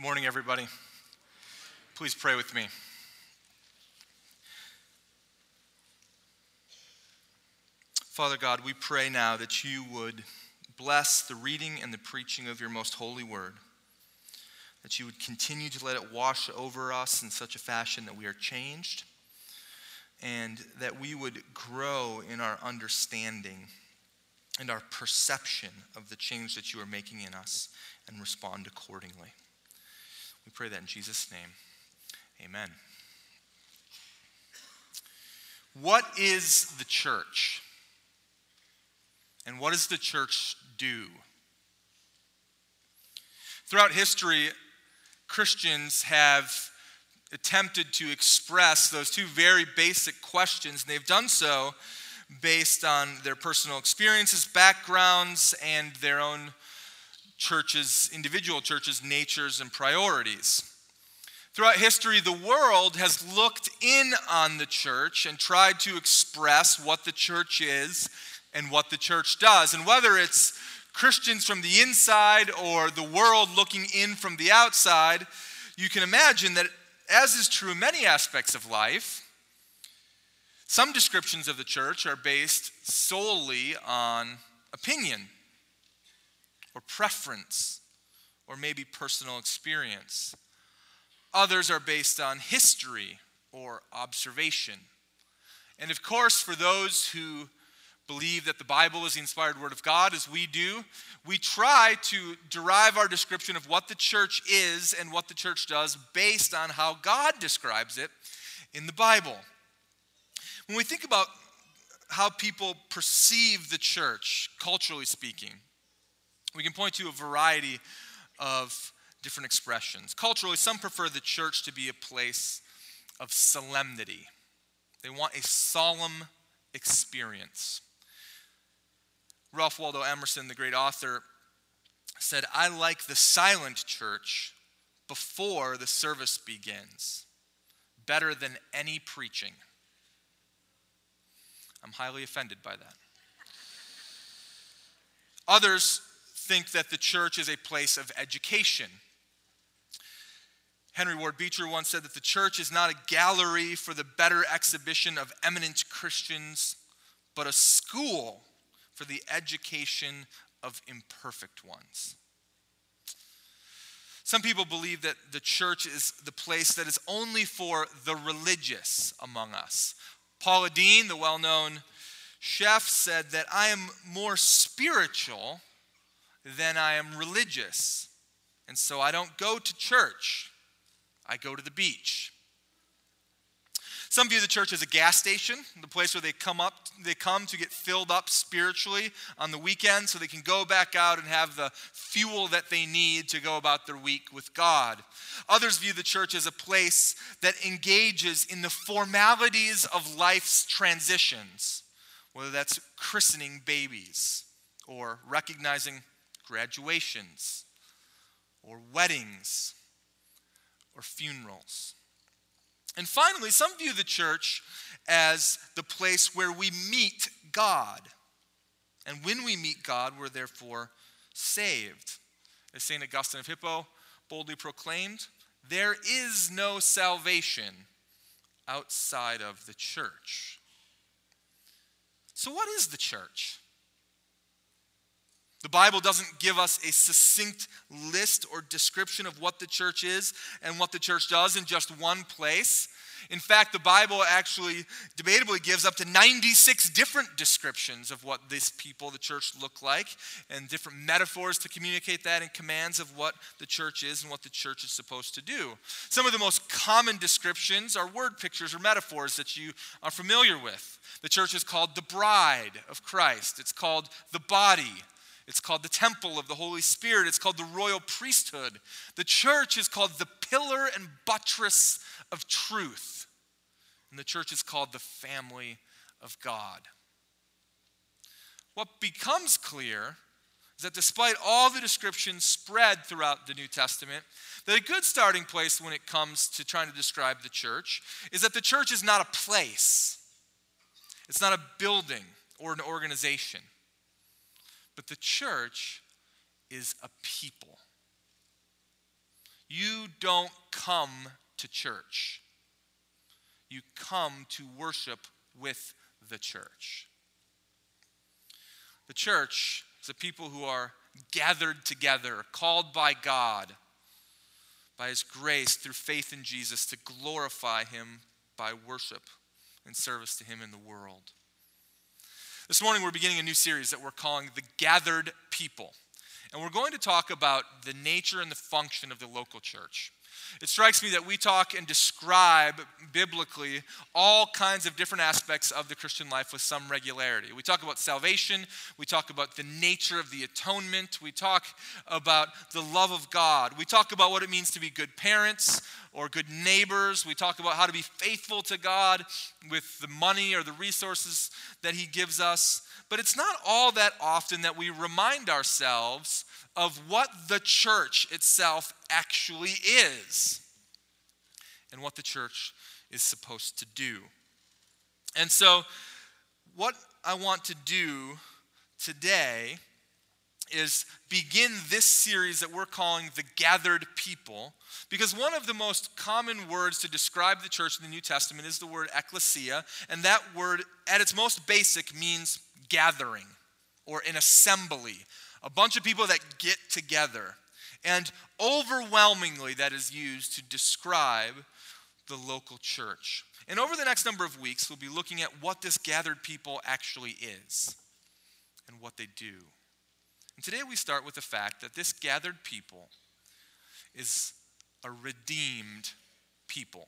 Morning, everybody. Please pray with me. Father God, we pray now that you would bless the reading and the preaching of your most holy word, that you would continue to let it wash over us in such a fashion that we are changed, and that we would grow in our understanding and our perception of the change that you are making in us and respond accordingly. We pray that in Jesus' name. Amen. What is the church? And what does the church do? Throughout history, Christians have attempted to express those two very basic questions, and they've done so based on their personal experiences, backgrounds, and their own churches, individual churches' natures and priorities. Throughout history, the world has looked in on the church and tried to express what the church is and what the church does. And whether it's Christians from the inside or the world looking in from the outside, you can imagine that, as is true in many aspects of life, some descriptions of the church are based solely on opinion or preference or maybe personal experience. Others are based on history or observation. And of course, for those who believe that the Bible is the inspired word of God, as we do, we try to derive our description of what the church is and what the church does based on how God describes it in the Bible. When we think about how people perceive the church, culturally speaking, we can point to a variety of different expressions. Culturally, some prefer the church to be a place of solemnity, they want a solemn experience. Ralph Waldo Emerson, the great author, said, I like the silent church before the service begins better than any preaching. I'm highly offended by that. Others think that the church is a place of education. Henry Ward Beecher once said that the church is not a gallery for the better exhibition of eminent Christians, but a school for the education of imperfect ones. Some people believe that the church is the place that is only for the religious among us. Paula Deen, the well known chef, said that I am more spiritual than I am religious. And so I don't go to church, I go to the beach. Some view the church as a gas station, the place where they come up, they come to get filled up spiritually on the weekend so they can go back out and have the fuel that they need to go about their week with God. Others view the church as a place that engages in the formalities of life's transitions, whether that's christening babies or recognizing graduations or weddings or funerals. And finally, some view the church as the place where we meet God. And when we meet God, we're therefore saved. As St. Augustine of Hippo boldly proclaimed, there is no salvation outside of the church. So, what is the church? The Bible doesn't give us a succinct list or description of what the church is and what the church does in just one place. In fact, the Bible actually debatably gives up to 96 different descriptions of what this people, the church, look like, and different metaphors to communicate that and commands of what the church is and what the church is supposed to do. Some of the most common descriptions are word pictures or metaphors that you are familiar with. The church is called the bride of Christ, it's called the body it's called the temple of the Holy Spirit. It's called the royal priesthood. The church is called the pillar and buttress of truth. And the church is called the family of God. What becomes clear is that despite all the descriptions spread throughout the New Testament, that a good starting place when it comes to trying to describe the church is that the church is not a place, it's not a building or an organization. But the church is a people. You don't come to church, you come to worship with the church. The church is a people who are gathered together, called by God, by His grace through faith in Jesus to glorify Him by worship and service to Him in the world. This morning, we're beginning a new series that we're calling The Gathered People. And we're going to talk about the nature and the function of the local church. It strikes me that we talk and describe biblically all kinds of different aspects of the Christian life with some regularity. We talk about salvation, we talk about the nature of the atonement, we talk about the love of God, we talk about what it means to be good parents or good neighbors, we talk about how to be faithful to God with the money or the resources that He gives us. But it's not all that often that we remind ourselves of what the church itself actually is and what the church is supposed to do. And so, what I want to do today is begin this series that we're calling The Gathered People, because one of the most common words to describe the church in the New Testament is the word ecclesia, and that word, at its most basic, means gathering or an assembly, a bunch of people that get together. And overwhelmingly, that is used to describe the local church. And over the next number of weeks, we'll be looking at what this gathered people actually is and what they do. And today we start with the fact that this gathered people is a redeemed people.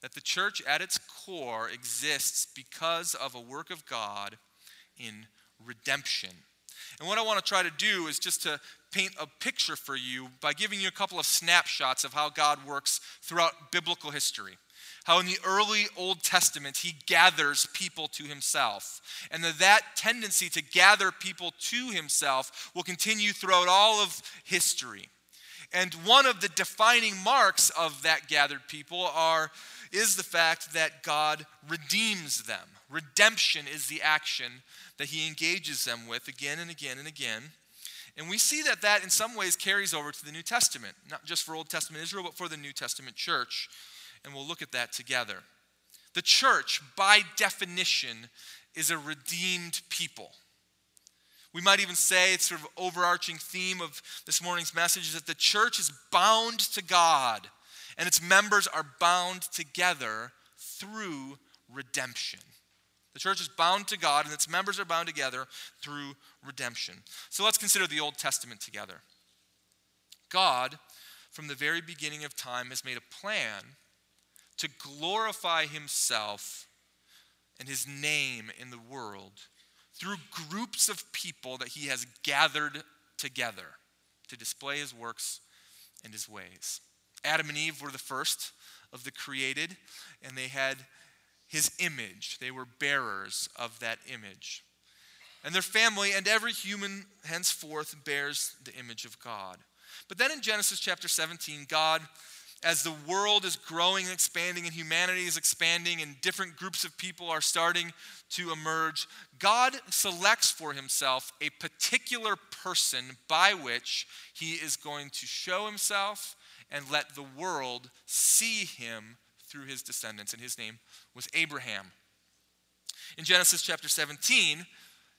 That the church at its core exists because of a work of God in redemption. And what I want to try to do is just to paint a picture for you by giving you a couple of snapshots of how God works throughout biblical history. How in the early Old Testament, he gathers people to himself. And that, that tendency to gather people to himself will continue throughout all of history. And one of the defining marks of that gathered people are, is the fact that God redeems them. Redemption is the action that he engages them with again and again and again. And we see that that in some ways carries over to the New Testament, not just for Old Testament Israel, but for the New Testament church. And we'll look at that together. The church, by definition, is a redeemed people. We might even say it's sort of overarching theme of this morning's message is that the church is bound to God and its members are bound together through redemption. The church is bound to God and its members are bound together through redemption. So let's consider the Old Testament together. God, from the very beginning of time, has made a plan to glorify himself and his name in the world through groups of people that he has gathered together to display his works and his ways. Adam and Eve were the first of the created, and they had his image. They were bearers of that image. And their family and every human henceforth bears the image of God. But then in Genesis chapter 17, God, as the world is growing and expanding and humanity is expanding and different groups of people are starting to emerge, God selects for himself a particular person by which he is going to show himself and let the world see him through his descendants. And his name was Abraham. In Genesis chapter 17,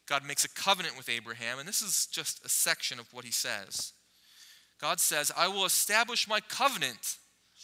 God makes a covenant with Abraham, and this is just a section of what he says. God says, I will establish my covenant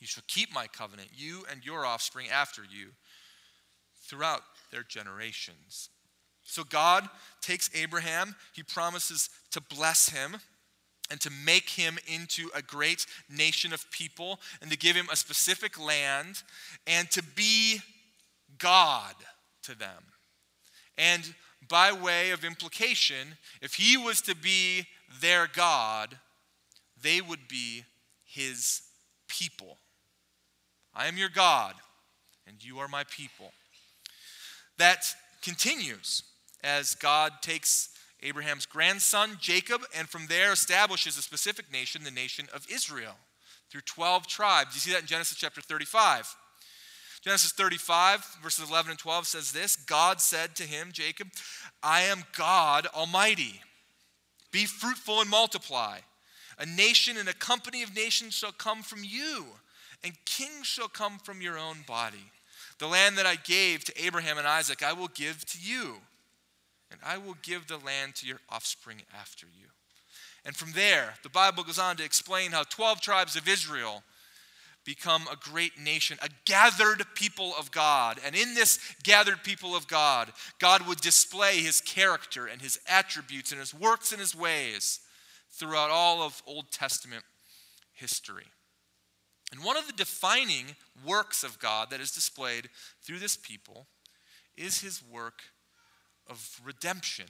you shall keep my covenant, you and your offspring after you, throughout their generations. So God takes Abraham, he promises to bless him and to make him into a great nation of people and to give him a specific land and to be God to them. And by way of implication, if he was to be their God, they would be his people. I am your God, and you are my people. That continues as God takes Abraham's grandson, Jacob, and from there establishes a specific nation, the nation of Israel, through 12 tribes. You see that in Genesis chapter 35. Genesis 35, verses 11 and 12 says this God said to him, Jacob, I am God Almighty. Be fruitful and multiply. A nation and a company of nations shall come from you, and kings shall come from your own body. The land that I gave to Abraham and Isaac, I will give to you, and I will give the land to your offspring after you. And from there, the Bible goes on to explain how 12 tribes of Israel become a great nation, a gathered people of God. And in this gathered people of God, God would display his character and his attributes and his works and his ways throughout all of Old Testament history. And one of the defining works of God that is displayed through this people is his work of redemption.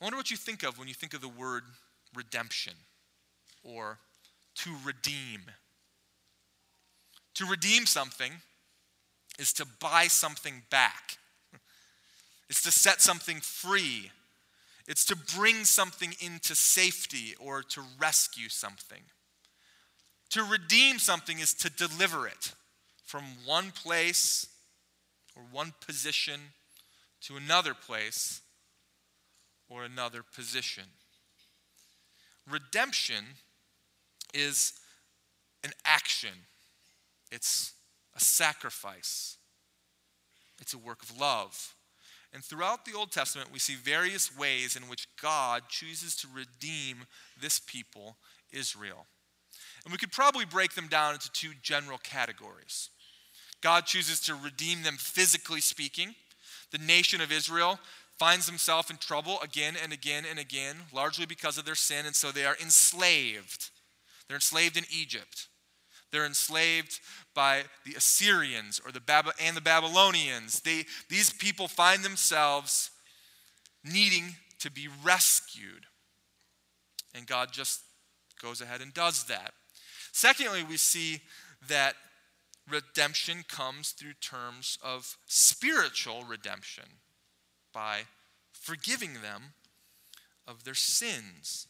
I wonder what you think of when you think of the word redemption or to redeem. To redeem something is to buy something back, it's to set something free, it's to bring something into safety or to rescue something. To redeem something is to deliver it from one place or one position to another place or another position. Redemption is an action, it's a sacrifice, it's a work of love. And throughout the Old Testament, we see various ways in which God chooses to redeem this people, Israel. And we could probably break them down into two general categories. God chooses to redeem them physically speaking. The nation of Israel finds themselves in trouble again and again and again, largely because of their sin, and so they are enslaved. They're enslaved in Egypt. They're enslaved by the Assyrians or the Bab- and the Babylonians. They, these people find themselves needing to be rescued. And God just goes ahead and does that. Secondly, we see that redemption comes through terms of spiritual redemption by forgiving them of their sins.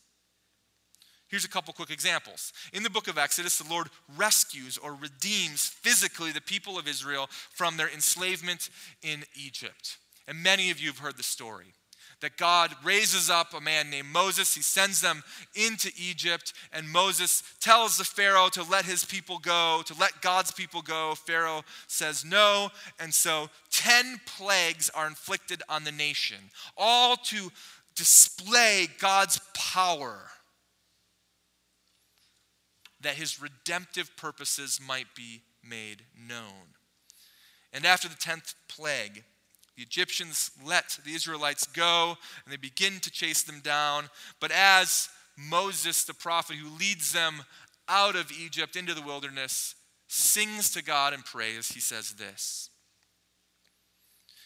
Here's a couple quick examples. In the book of Exodus, the Lord rescues or redeems physically the people of Israel from their enslavement in Egypt. And many of you have heard the story that God raises up a man named Moses. He sends them into Egypt, and Moses tells the Pharaoh to let his people go, to let God's people go. Pharaoh says no, and so 10 plagues are inflicted on the nation, all to display God's power that his redemptive purposes might be made known. And after the 10th plague, the Egyptians let the Israelites go and they begin to chase them down. But as Moses, the prophet who leads them out of Egypt into the wilderness, sings to God in praise, he says this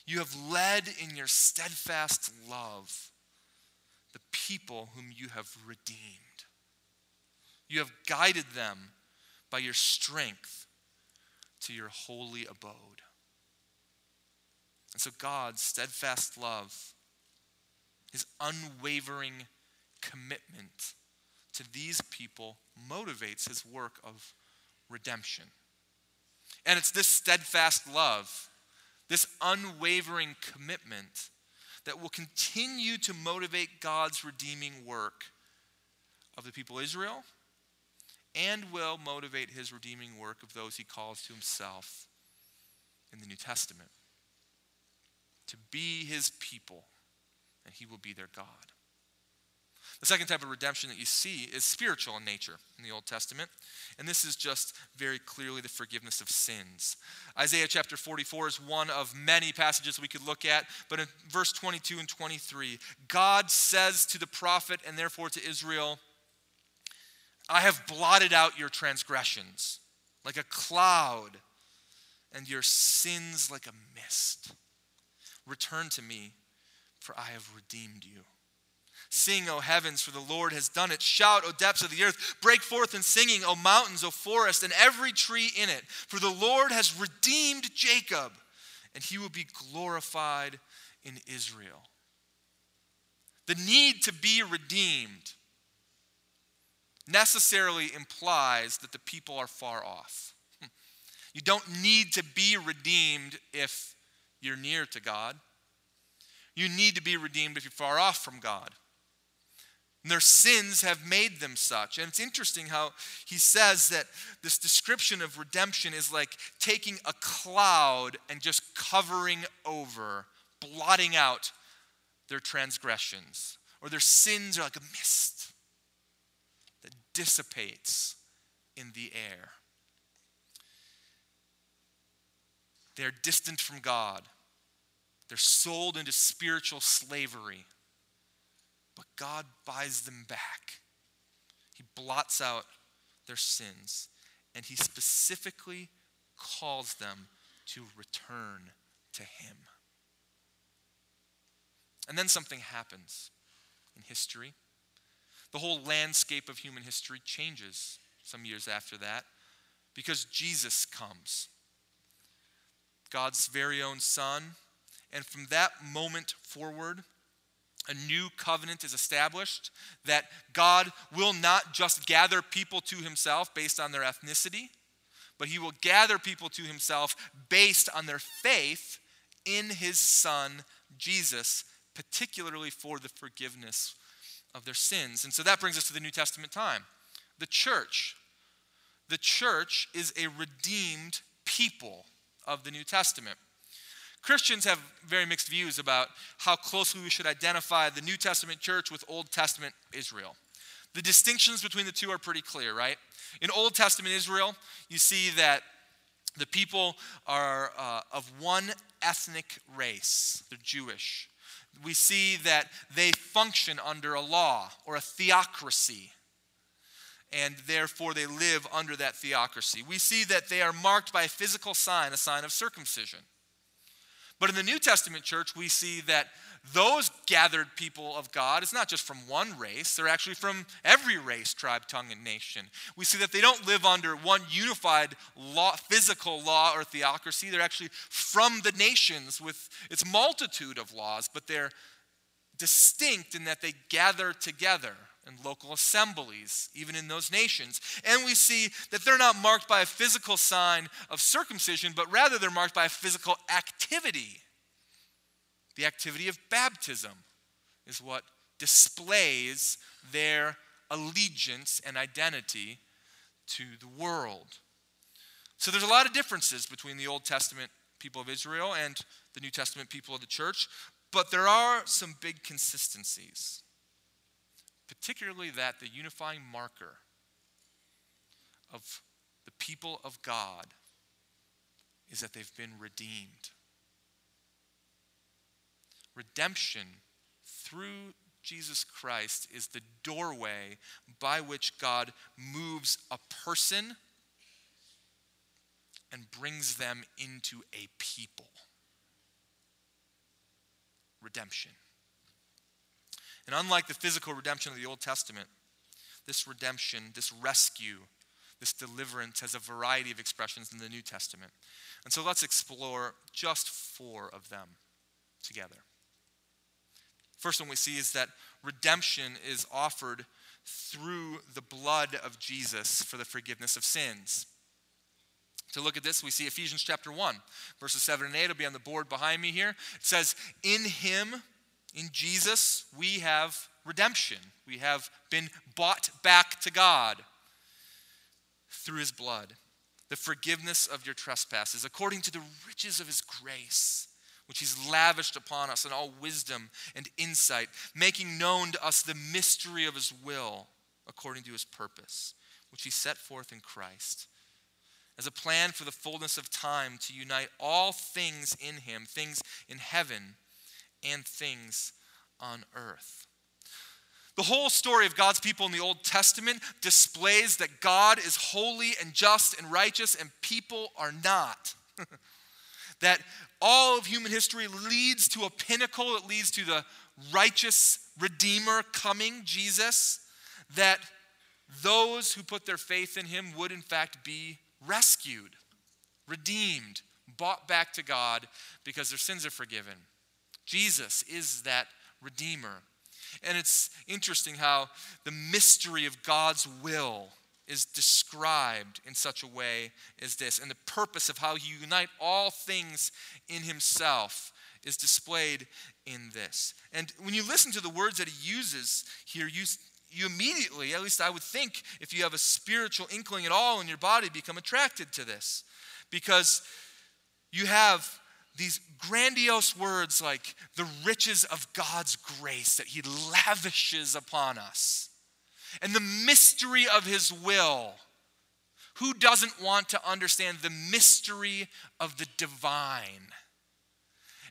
You have led in your steadfast love the people whom you have redeemed. You have guided them by your strength to your holy abode. And so God's steadfast love, his unwavering commitment to these people motivates his work of redemption. And it's this steadfast love, this unwavering commitment, that will continue to motivate God's redeeming work of the people of Israel and will motivate his redeeming work of those he calls to himself in the New Testament to be his people, and he will be their God. The second type of redemption that you see is spiritual in nature in the Old Testament, and this is just very clearly the forgiveness of sins. Isaiah chapter 44 is one of many passages we could look at, but in verse 22 and 23, God says to the prophet and therefore to Israel, I have blotted out your transgressions like a cloud, and your sins like a mist. Return to me, for I have redeemed you. Sing, O heavens, for the Lord has done it. Shout, O depths of the earth. Break forth in singing, O mountains, O forest, and every tree in it. For the Lord has redeemed Jacob, and he will be glorified in Israel. The need to be redeemed necessarily implies that the people are far off. You don't need to be redeemed if you're near to God. You need to be redeemed if you're far off from God. And their sins have made them such. And it's interesting how he says that this description of redemption is like taking a cloud and just covering over, blotting out their transgressions. Or their sins are like a mist that dissipates in the air. They're distant from God. They're sold into spiritual slavery but God buys them back. He blots out their sins, and He specifically calls them to return to Him. And then something happens in history. The whole landscape of human history changes some years after that because Jesus comes. God's very own Son. And from that moment forward, a new covenant is established that God will not just gather people to himself based on their ethnicity, but he will gather people to himself based on their faith in his son, Jesus, particularly for the forgiveness of their sins. And so that brings us to the New Testament time. The church. The church is a redeemed people of the New Testament. Christians have very mixed views about how closely we should identify the New Testament church with Old Testament Israel. The distinctions between the two are pretty clear, right? In Old Testament Israel, you see that the people are uh, of one ethnic race, they're Jewish. We see that they function under a law or a theocracy, and therefore they live under that theocracy. We see that they are marked by a physical sign, a sign of circumcision. But in the New Testament church, we see that those gathered people of God is not just from one race, they're actually from every race, tribe, tongue, and nation. We see that they don't live under one unified law, physical law or theocracy. They're actually from the nations with its multitude of laws, but they're distinct in that they gather together and local assemblies, even in those nations. And we see that they're not marked by a physical sign of circumcision, but rather they're marked by a physical activity. The activity of baptism is what displays their allegiance and identity to the world. So there's a lot of differences between the Old Testament people of Israel and the New Testament people of the church, but there are some big consistencies particularly that the unifying marker of the people of God is that they've been redeemed. Redemption through Jesus Christ is the doorway by which God moves a person and brings them into a people. Redemption. And unlike the physical redemption of the Old Testament, this redemption, this rescue, this deliverance has a variety of expressions in the New Testament. And so let's explore just four of them together. First one we see is that redemption is offered through the blood of Jesus for the forgiveness of sins. To look at this, we see Ephesians chapter 1, verses 7 and 8. It'll be on the board behind me here. It says, In him, in Jesus, we have redemption. We have been bought back to God through his blood, the forgiveness of your trespasses, according to the riches of his grace, which he's lavished upon us in all wisdom and insight, making known to us the mystery of his will, according to his purpose, which he set forth in Christ as a plan for the fullness of time to unite all things in him, things in heaven and things on earth. The whole story of God's people in the Old Testament displays that God is holy and just and righteous, and people are not. that all of human history leads to a pinnacle, it leads to the righteous Redeemer coming, Jesus, that those who put their faith in him would in fact be rescued, redeemed, bought back to God because their sins are forgiven. Jesus is that Redeemer. And it's interesting how the mystery of God's will is described in such a way as this. And the purpose of how he unite all things in himself is displayed in this. And when you listen to the words that he uses here, you, you immediately, at least I would think, if you have a spiritual inkling at all in your body, become attracted to this. Because you have these grandiose words like the riches of God's grace that He lavishes upon us, and the mystery of His will. Who doesn't want to understand the mystery of the divine?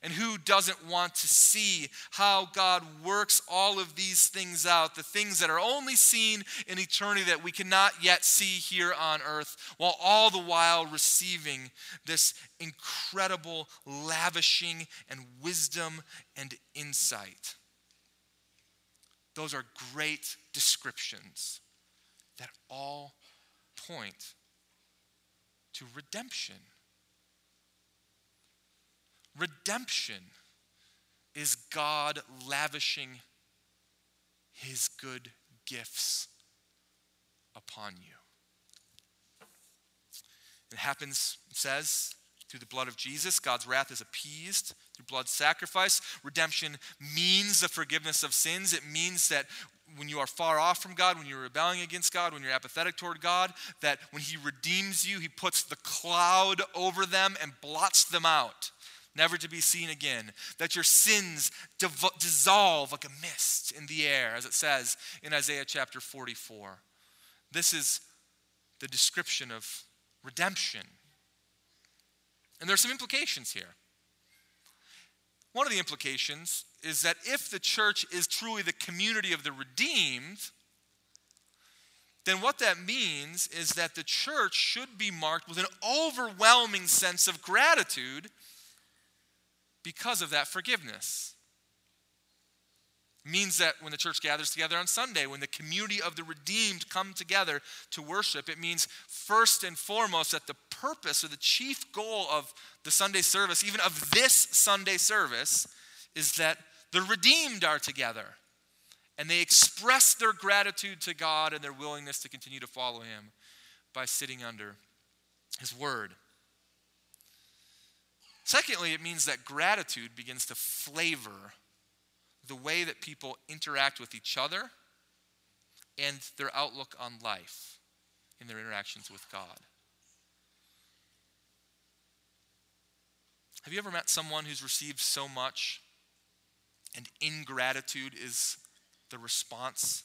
And who doesn't want to see how God works all of these things out, the things that are only seen in eternity that we cannot yet see here on earth, while all the while receiving this incredible lavishing and wisdom and insight? Those are great descriptions that all point to redemption. Redemption is God lavishing his good gifts upon you. It happens, it says, through the blood of Jesus. God's wrath is appeased through blood sacrifice. Redemption means the forgiveness of sins. It means that when you are far off from God, when you're rebelling against God, when you're apathetic toward God, that when He redeems you, He puts the cloud over them and blots them out never to be seen again. That your sins dev- dissolve like a mist in the air, as it says in Isaiah chapter 44. This is the description of redemption. And there are some implications here. One of the implications is that if the church is truly the community of the redeemed, then what that means is that the church should be marked with an overwhelming sense of gratitude because of that forgiveness. It means that when the church gathers together on Sunday, when the community of the redeemed come together to worship, it means first and foremost that the purpose or the chief goal of the Sunday service, even of this Sunday service, is that the redeemed are together and they express their gratitude to God and their willingness to continue to follow Him by sitting under His Word. Secondly, it means that gratitude begins to flavor the way that people interact with each other and their outlook on life in their interactions with God. Have you ever met someone who's received so much and ingratitude is the response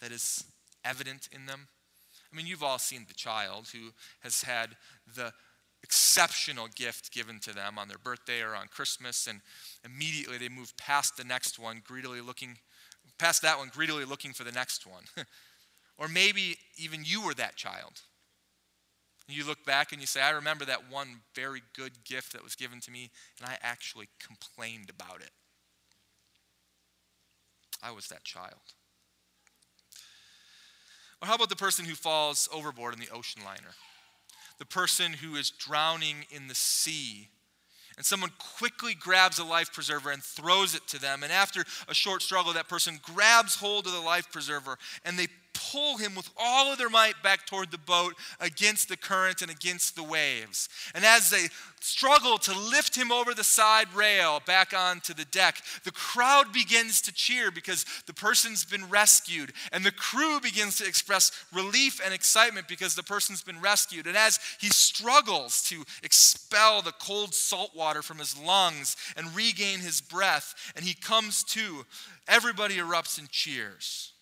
that is evident in them? I mean, you've all seen the child who has had the exceptional gift given to them on their birthday or on Christmas, and immediately they move past the next one, greedily looking, past that one, greedily looking for the next one. or maybe even you were that child. You look back and you say, I remember that one very good gift that was given to me, and I actually complained about it. I was that child. Or how about the person who falls overboard in the ocean liner? The person who is drowning in the sea. And someone quickly grabs a life preserver and throws it to them. And after a short struggle, that person grabs hold of the life preserver and they pull him with all of their might back toward the boat against the current and against the waves. And as they struggle to lift him over the side rail back onto the deck, the crowd begins to cheer because the person's been rescued. And the crew begins to express relief and excitement because the person's been rescued. And as he struggles to expel the cold salt water from his lungs and regain his breath, and he comes to, everybody erupts in cheers.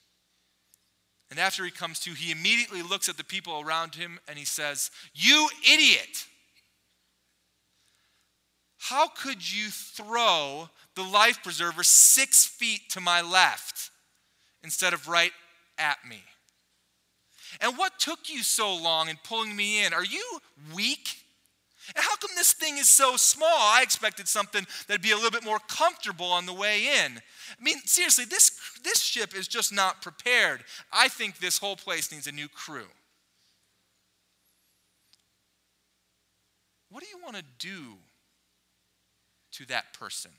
And after he comes to, he immediately looks at the people around him and he says, You idiot! How could you throw the life preserver six feet to my left instead of right at me? And what took you so long in pulling me in? Are you weak? And how come this thing is so small? I expected something that'd be a little bit more comfortable on the way in. I mean, seriously, this, this ship is just not prepared. I think this whole place needs a new crew. What do you want to do to that person?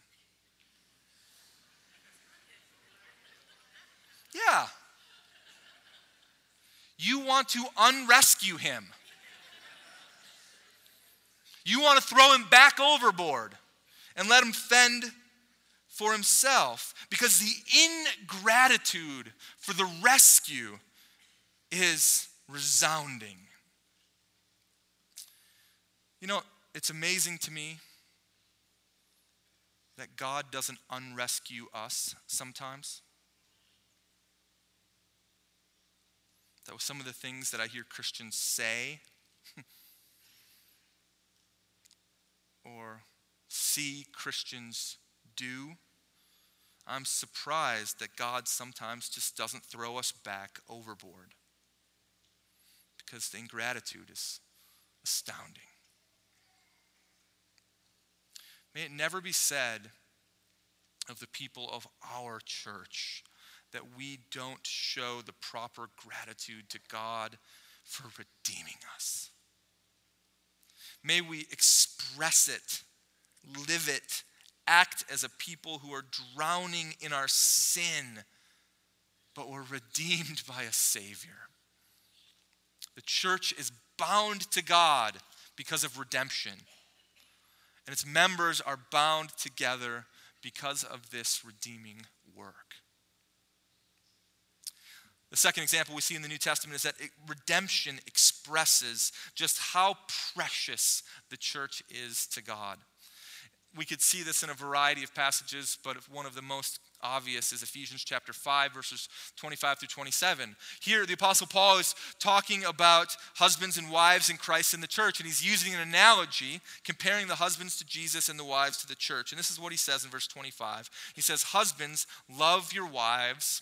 Yeah. You want to unrescue him. You want to throw him back overboard and let him fend for himself because the ingratitude for the rescue is resounding. You know, it's amazing to me that God doesn't unrescue us sometimes. That was some of the things that I hear Christians say or see Christians do. I'm surprised that God sometimes just doesn't throw us back overboard because the ingratitude is astounding. May it never be said of the people of our church that we don't show the proper gratitude to God for redeeming us. May we express it, live it, act as a people who are drowning in our sin, but we're redeemed by a Savior. The church is bound to God because of redemption, and its members are bound together because of this redeeming work. The second example we see in the New Testament is that it, redemption expresses just how precious the church is to God. We could see this in a variety of passages, but one of the most obvious is Ephesians chapter 5, verses 25 through 27. Here, the Apostle Paul is talking about husbands and wives in Christ in the church, and he's using an analogy comparing the husbands to Jesus and the wives to the church. And this is what he says in verse 25. He says, Husbands, love your wives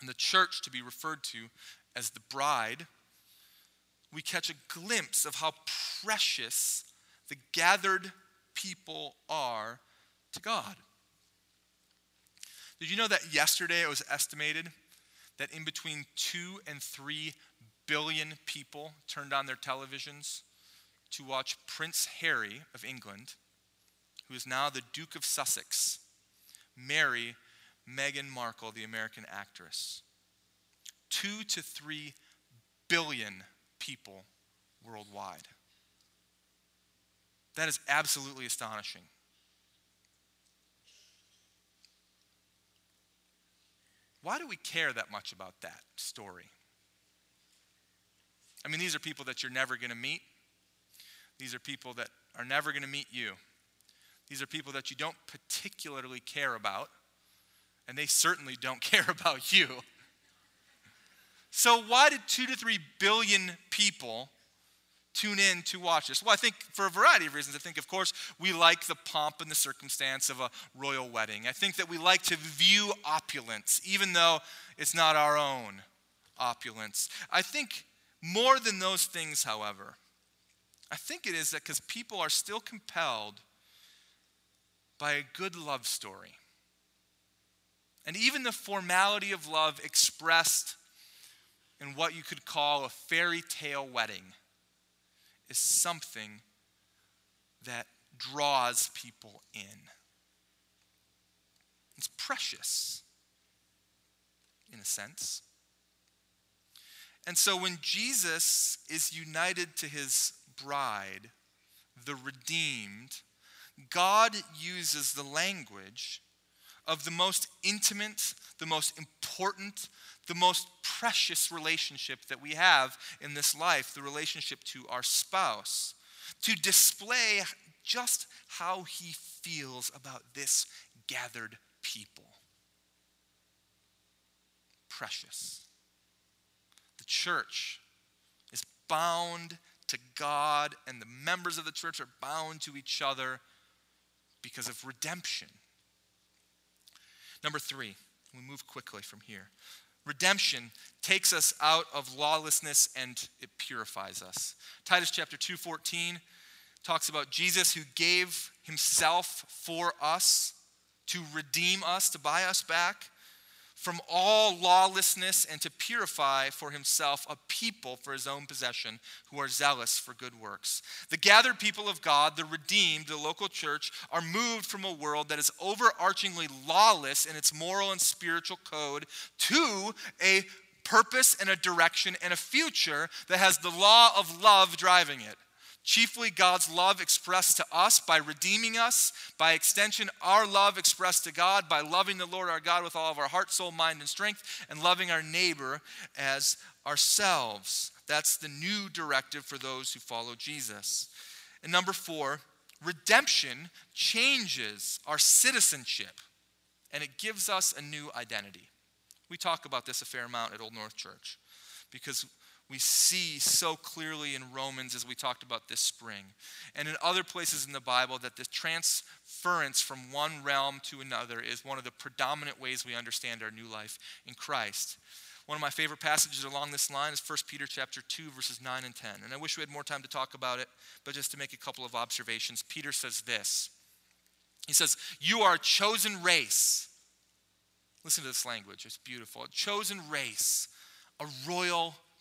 and the church to be referred to as the bride, we catch a glimpse of how precious the gathered people are to God. Did you know that yesterday it was estimated that in between two and three billion people turned on their televisions to watch Prince Harry of England, who is now the Duke of Sussex, marry Meghan Markle, the American actress. Two to three billion people worldwide. That is absolutely astonishing. Why do we care that much about that story? I mean, these are people that you're never going to meet. These are people that are never going to meet you. These are people that you don't particularly care about and they certainly don't care about you. So, why did two to three billion people tune in to watch this? Well, I think for a variety of reasons. I think, of course, we like the pomp and the circumstance of a royal wedding. I think that we like to view opulence, even though it's not our own opulence. I think more than those things, however, I think it is that because people are still compelled by a good love story. And even the formality of love expressed in what you could call a fairy tale wedding is something that draws people in. It's precious, in a sense. And so when Jesus is united to his bride, the redeemed, God uses the language of the most intimate, the most important, the most precious relationship that we have in this life, the relationship to our spouse, to display just how he feels about this gathered people. Precious. The church is bound to God, and the members of the church are bound to each other because of redemption. Number three, we move quickly from here. Redemption takes us out of lawlessness and it purifies us. Titus chapter 2:14 talks about Jesus who gave himself for us to redeem us, to buy us back from all lawlessness and to purify for himself a people for his own possession who are zealous for good works. The gathered people of God, the redeemed, the local church, are moved from a world that is overarchingly lawless in its moral and spiritual code to a purpose and a direction and a future that has the law of love driving it. Chiefly, God's love expressed to us by redeeming us. By extension, our love expressed to God by loving the Lord our God with all of our heart, soul, mind, and strength, and loving our neighbor as ourselves. That's the new directive for those who follow Jesus. And number four, redemption changes our citizenship and it gives us a new identity. We talk about this a fair amount at Old North Church because we see so clearly in Romans, as we talked about this spring, and in other places in the Bible, that the transference from one realm to another is one of the predominant ways we understand our new life in Christ. One of my favorite passages along this line is 1 Peter chapter 2 verses 9 and 10. And I wish we had more time to talk about it, but just to make a couple of observations. Peter says this. He says, "You are a chosen race." Listen to this language. It's beautiful. A chosen race, a royal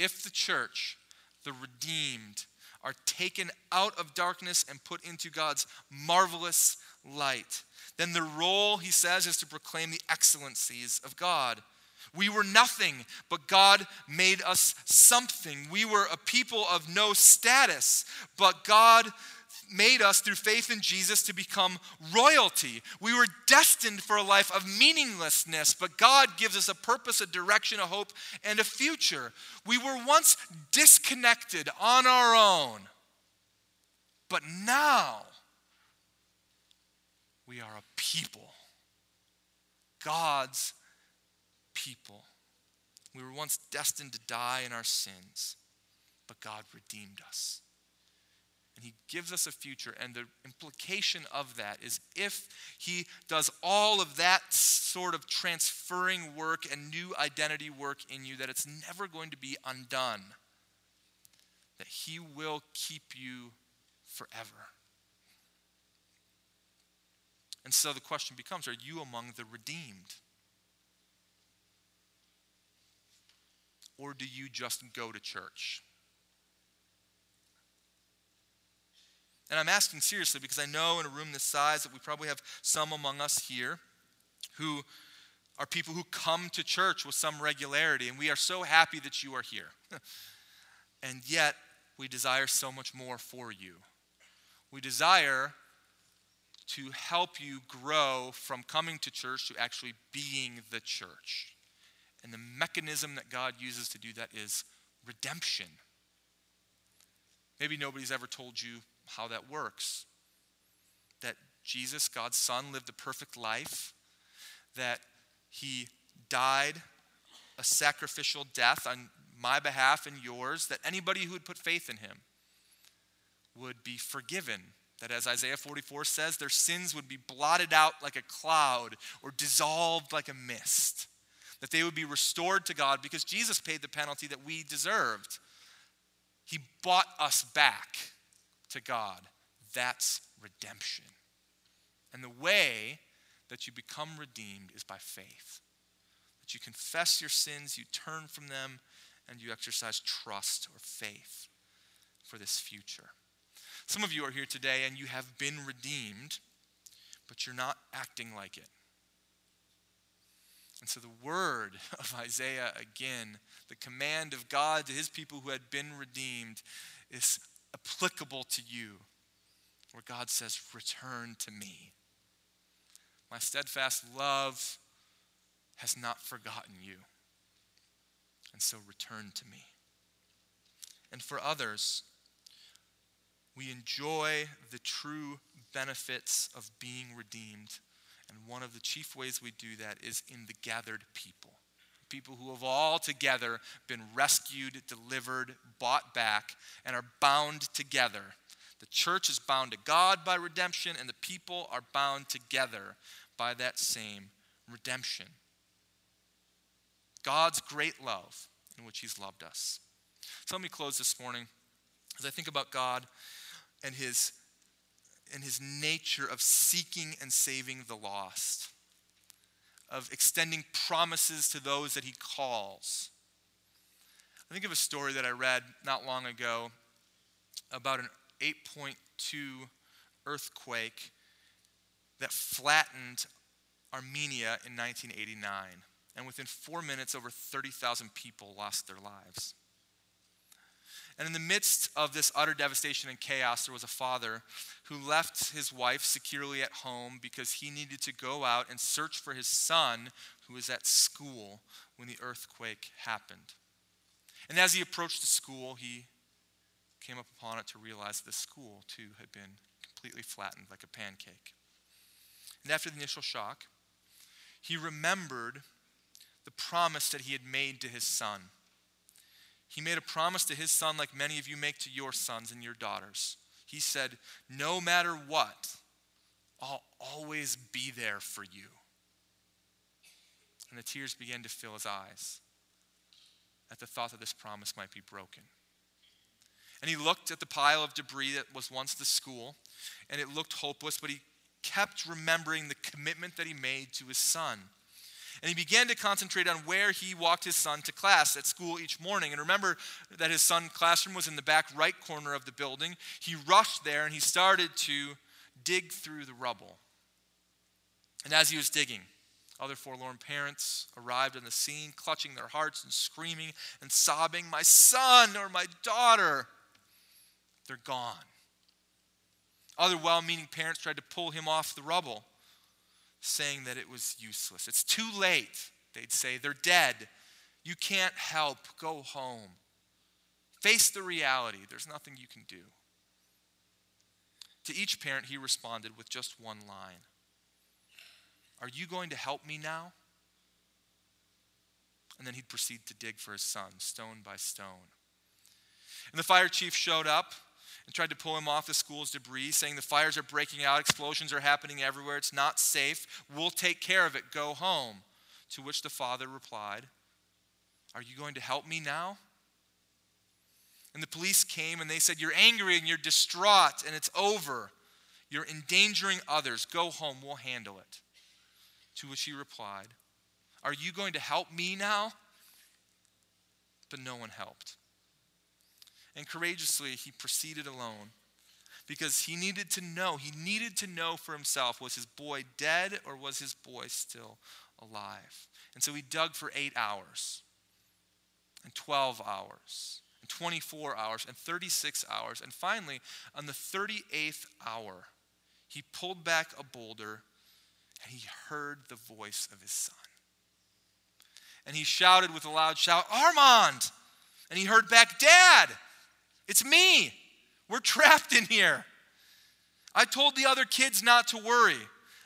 if the church, the redeemed, are taken out of darkness and put into God's marvelous light, then the role, he says, is to proclaim the excellencies of God. We were nothing, but God made us something. We were a people of no status, but God made us through faith in Jesus to become royalty. We were destined for a life of meaninglessness, but God gives us a purpose, a direction, a hope, and a future. We were once disconnected on our own, but now we are a people. God's people. We were once destined to die in our sins, but God redeemed us and he gives us a future. And the implication of that is if he does all of that sort of transferring work and new identity work in you, that it's never going to be undone, that he will keep you forever. And so the question becomes are you among the redeemed? Or do you just go to church? And I'm asking seriously because I know in a room this size that we probably have some among us here who are people who come to church with some regularity, and we are so happy that you are here. and yet, we desire so much more for you. We desire to help you grow from coming to church to actually being the church. And the mechanism that God uses to do that is redemption. Maybe nobody's ever told you how that works. That Jesus, God's Son, lived a perfect life, that he died a sacrificial death on my behalf and yours, that anybody who would put faith in him would be forgiven. That, as Isaiah 44 says, their sins would be blotted out like a cloud or dissolved like a mist. That they would be restored to God because Jesus paid the penalty that we deserved. He bought us back to God. That's redemption. And the way that you become redeemed is by faith. That you confess your sins, you turn from them, and you exercise trust or faith for this future. Some of you are here today and you have been redeemed, but you're not acting like it. And so the word of Isaiah again, the command of God to his people who had been redeemed, is applicable to you, where God says, Return to me. My steadfast love has not forgotten you. And so return to me. And for others, we enjoy the true benefits of being redeemed and one of the chief ways we do that is in the gathered people. People who have all together been rescued, delivered, bought back, and are bound together. The church is bound to God by redemption, and the people are bound together by that same redemption. God's great love in which He's loved us. So let me close this morning as I think about God and His and his nature of seeking and saving the lost, of extending promises to those that he calls. I think of a story that I read not long ago about an 8.2 earthquake that flattened Armenia in 1989. And within four minutes, over 30,000 people lost their lives. And in the midst of this utter devastation and chaos, there was a father who left his wife securely at home because he needed to go out and search for his son who was at school when the earthquake happened. And as he approached the school, he came up upon it to realize that the school, too, had been completely flattened like a pancake. And after the initial shock, he remembered the promise that he had made to his son. He made a promise to his son, like many of you make to your sons and your daughters. He said, No matter what, I'll always be there for you. And the tears began to fill his eyes at the thought that this promise might be broken. And he looked at the pile of debris that was once the school, and it looked hopeless, but he kept remembering the commitment that he made to his son. And he began to concentrate on where he walked his son to class at school each morning. And remember that his son's classroom was in the back right corner of the building. He rushed there and he started to dig through the rubble. And as he was digging, other forlorn parents arrived on the scene, clutching their hearts and screaming and sobbing, My son or my daughter, they're gone. Other well meaning parents tried to pull him off the rubble saying that it was useless. It's too late, they'd say. They're dead. You can't help. Go home. Face the reality. There's nothing you can do. To each parent, he responded with just one line Are you going to help me now? And then he'd proceed to dig for his son, stone by stone. And the fire chief showed up and tried to pull him off the school's debris, saying the fires are breaking out, explosions are happening everywhere, it's not safe. We'll take care of it. Go home. To which the father replied, Are you going to help me now? And the police came and they said, You're angry and you're distraught and it's over. You're endangering others. Go home, we'll handle it. To which he replied, Are you going to help me now? But no one helped and courageously he proceeded alone because he needed to know, he needed to know for himself was his boy dead or was his boy still alive? And so he dug for eight hours, and 12 hours, and 24 hours, and 36 hours. And finally, on the 38th hour, he pulled back a boulder and he heard the voice of his son. And he shouted with a loud shout, Armand! And he heard back, Dad! It's me. We're trapped in here. I told the other kids not to worry.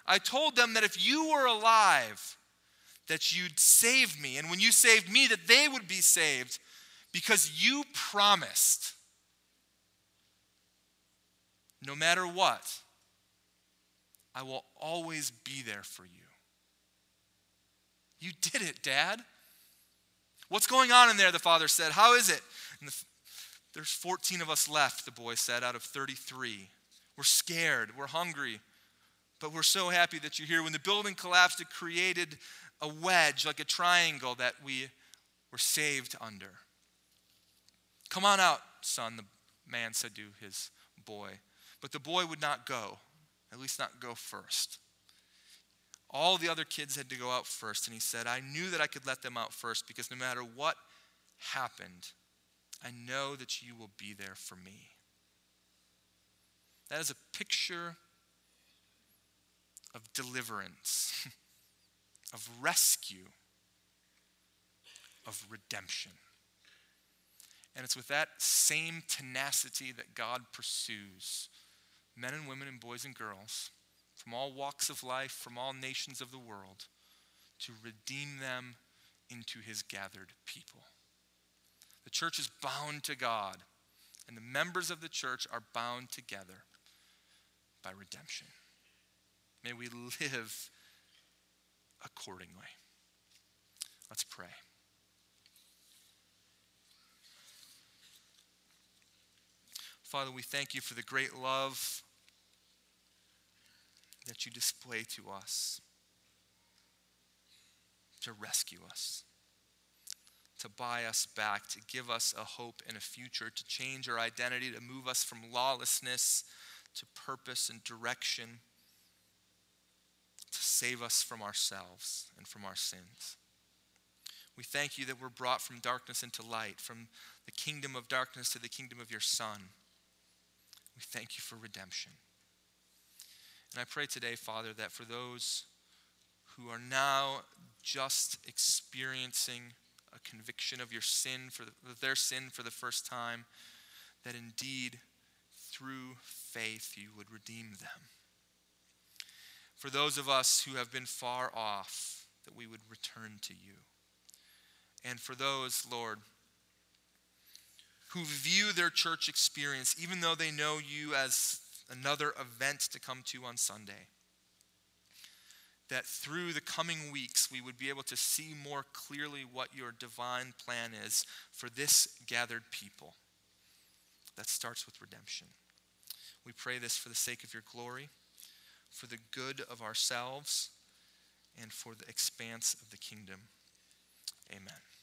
I told them that if you were alive, that you'd save me. And when you saved me, that they would be saved because you promised. No matter what, I will always be there for you. You did it, Dad. What's going on in there? The father said. How is it? And the there's 14 of us left, the boy said, out of 33. We're scared, we're hungry, but we're so happy that you're here. When the building collapsed, it created a wedge, like a triangle, that we were saved under. Come on out, son, the man said to his boy. But the boy would not go, at least not go first. All the other kids had to go out first, and he said, I knew that I could let them out first because no matter what happened, I know that you will be there for me. That is a picture of deliverance, of rescue, of redemption. And it's with that same tenacity that God pursues men and women and boys and girls from all walks of life, from all nations of the world, to redeem them into his gathered people. The church is bound to God, and the members of the church are bound together by redemption. May we live accordingly. Let's pray. Father, we thank you for the great love that you display to us to rescue us, to buy us back, to give us a hope and a future, to change our identity, to move us from lawlessness to purpose and direction, to save us from ourselves and from our sins. We thank you that we're brought from darkness into light, from the kingdom of darkness to the kingdom of your Son. We thank you for redemption. And I pray today, Father, that for those who are now just experiencing a conviction of your sin for the, their sin for the first time, that indeed through faith you would redeem them. For those of us who have been far off, that we would return to you. And for those, Lord, who view their church experience, even though they know you as another event to come to on Sunday. That through the coming weeks, we would be able to see more clearly what your divine plan is for this gathered people. That starts with redemption. We pray this for the sake of your glory, for the good of ourselves, and for the expanse of the kingdom. Amen.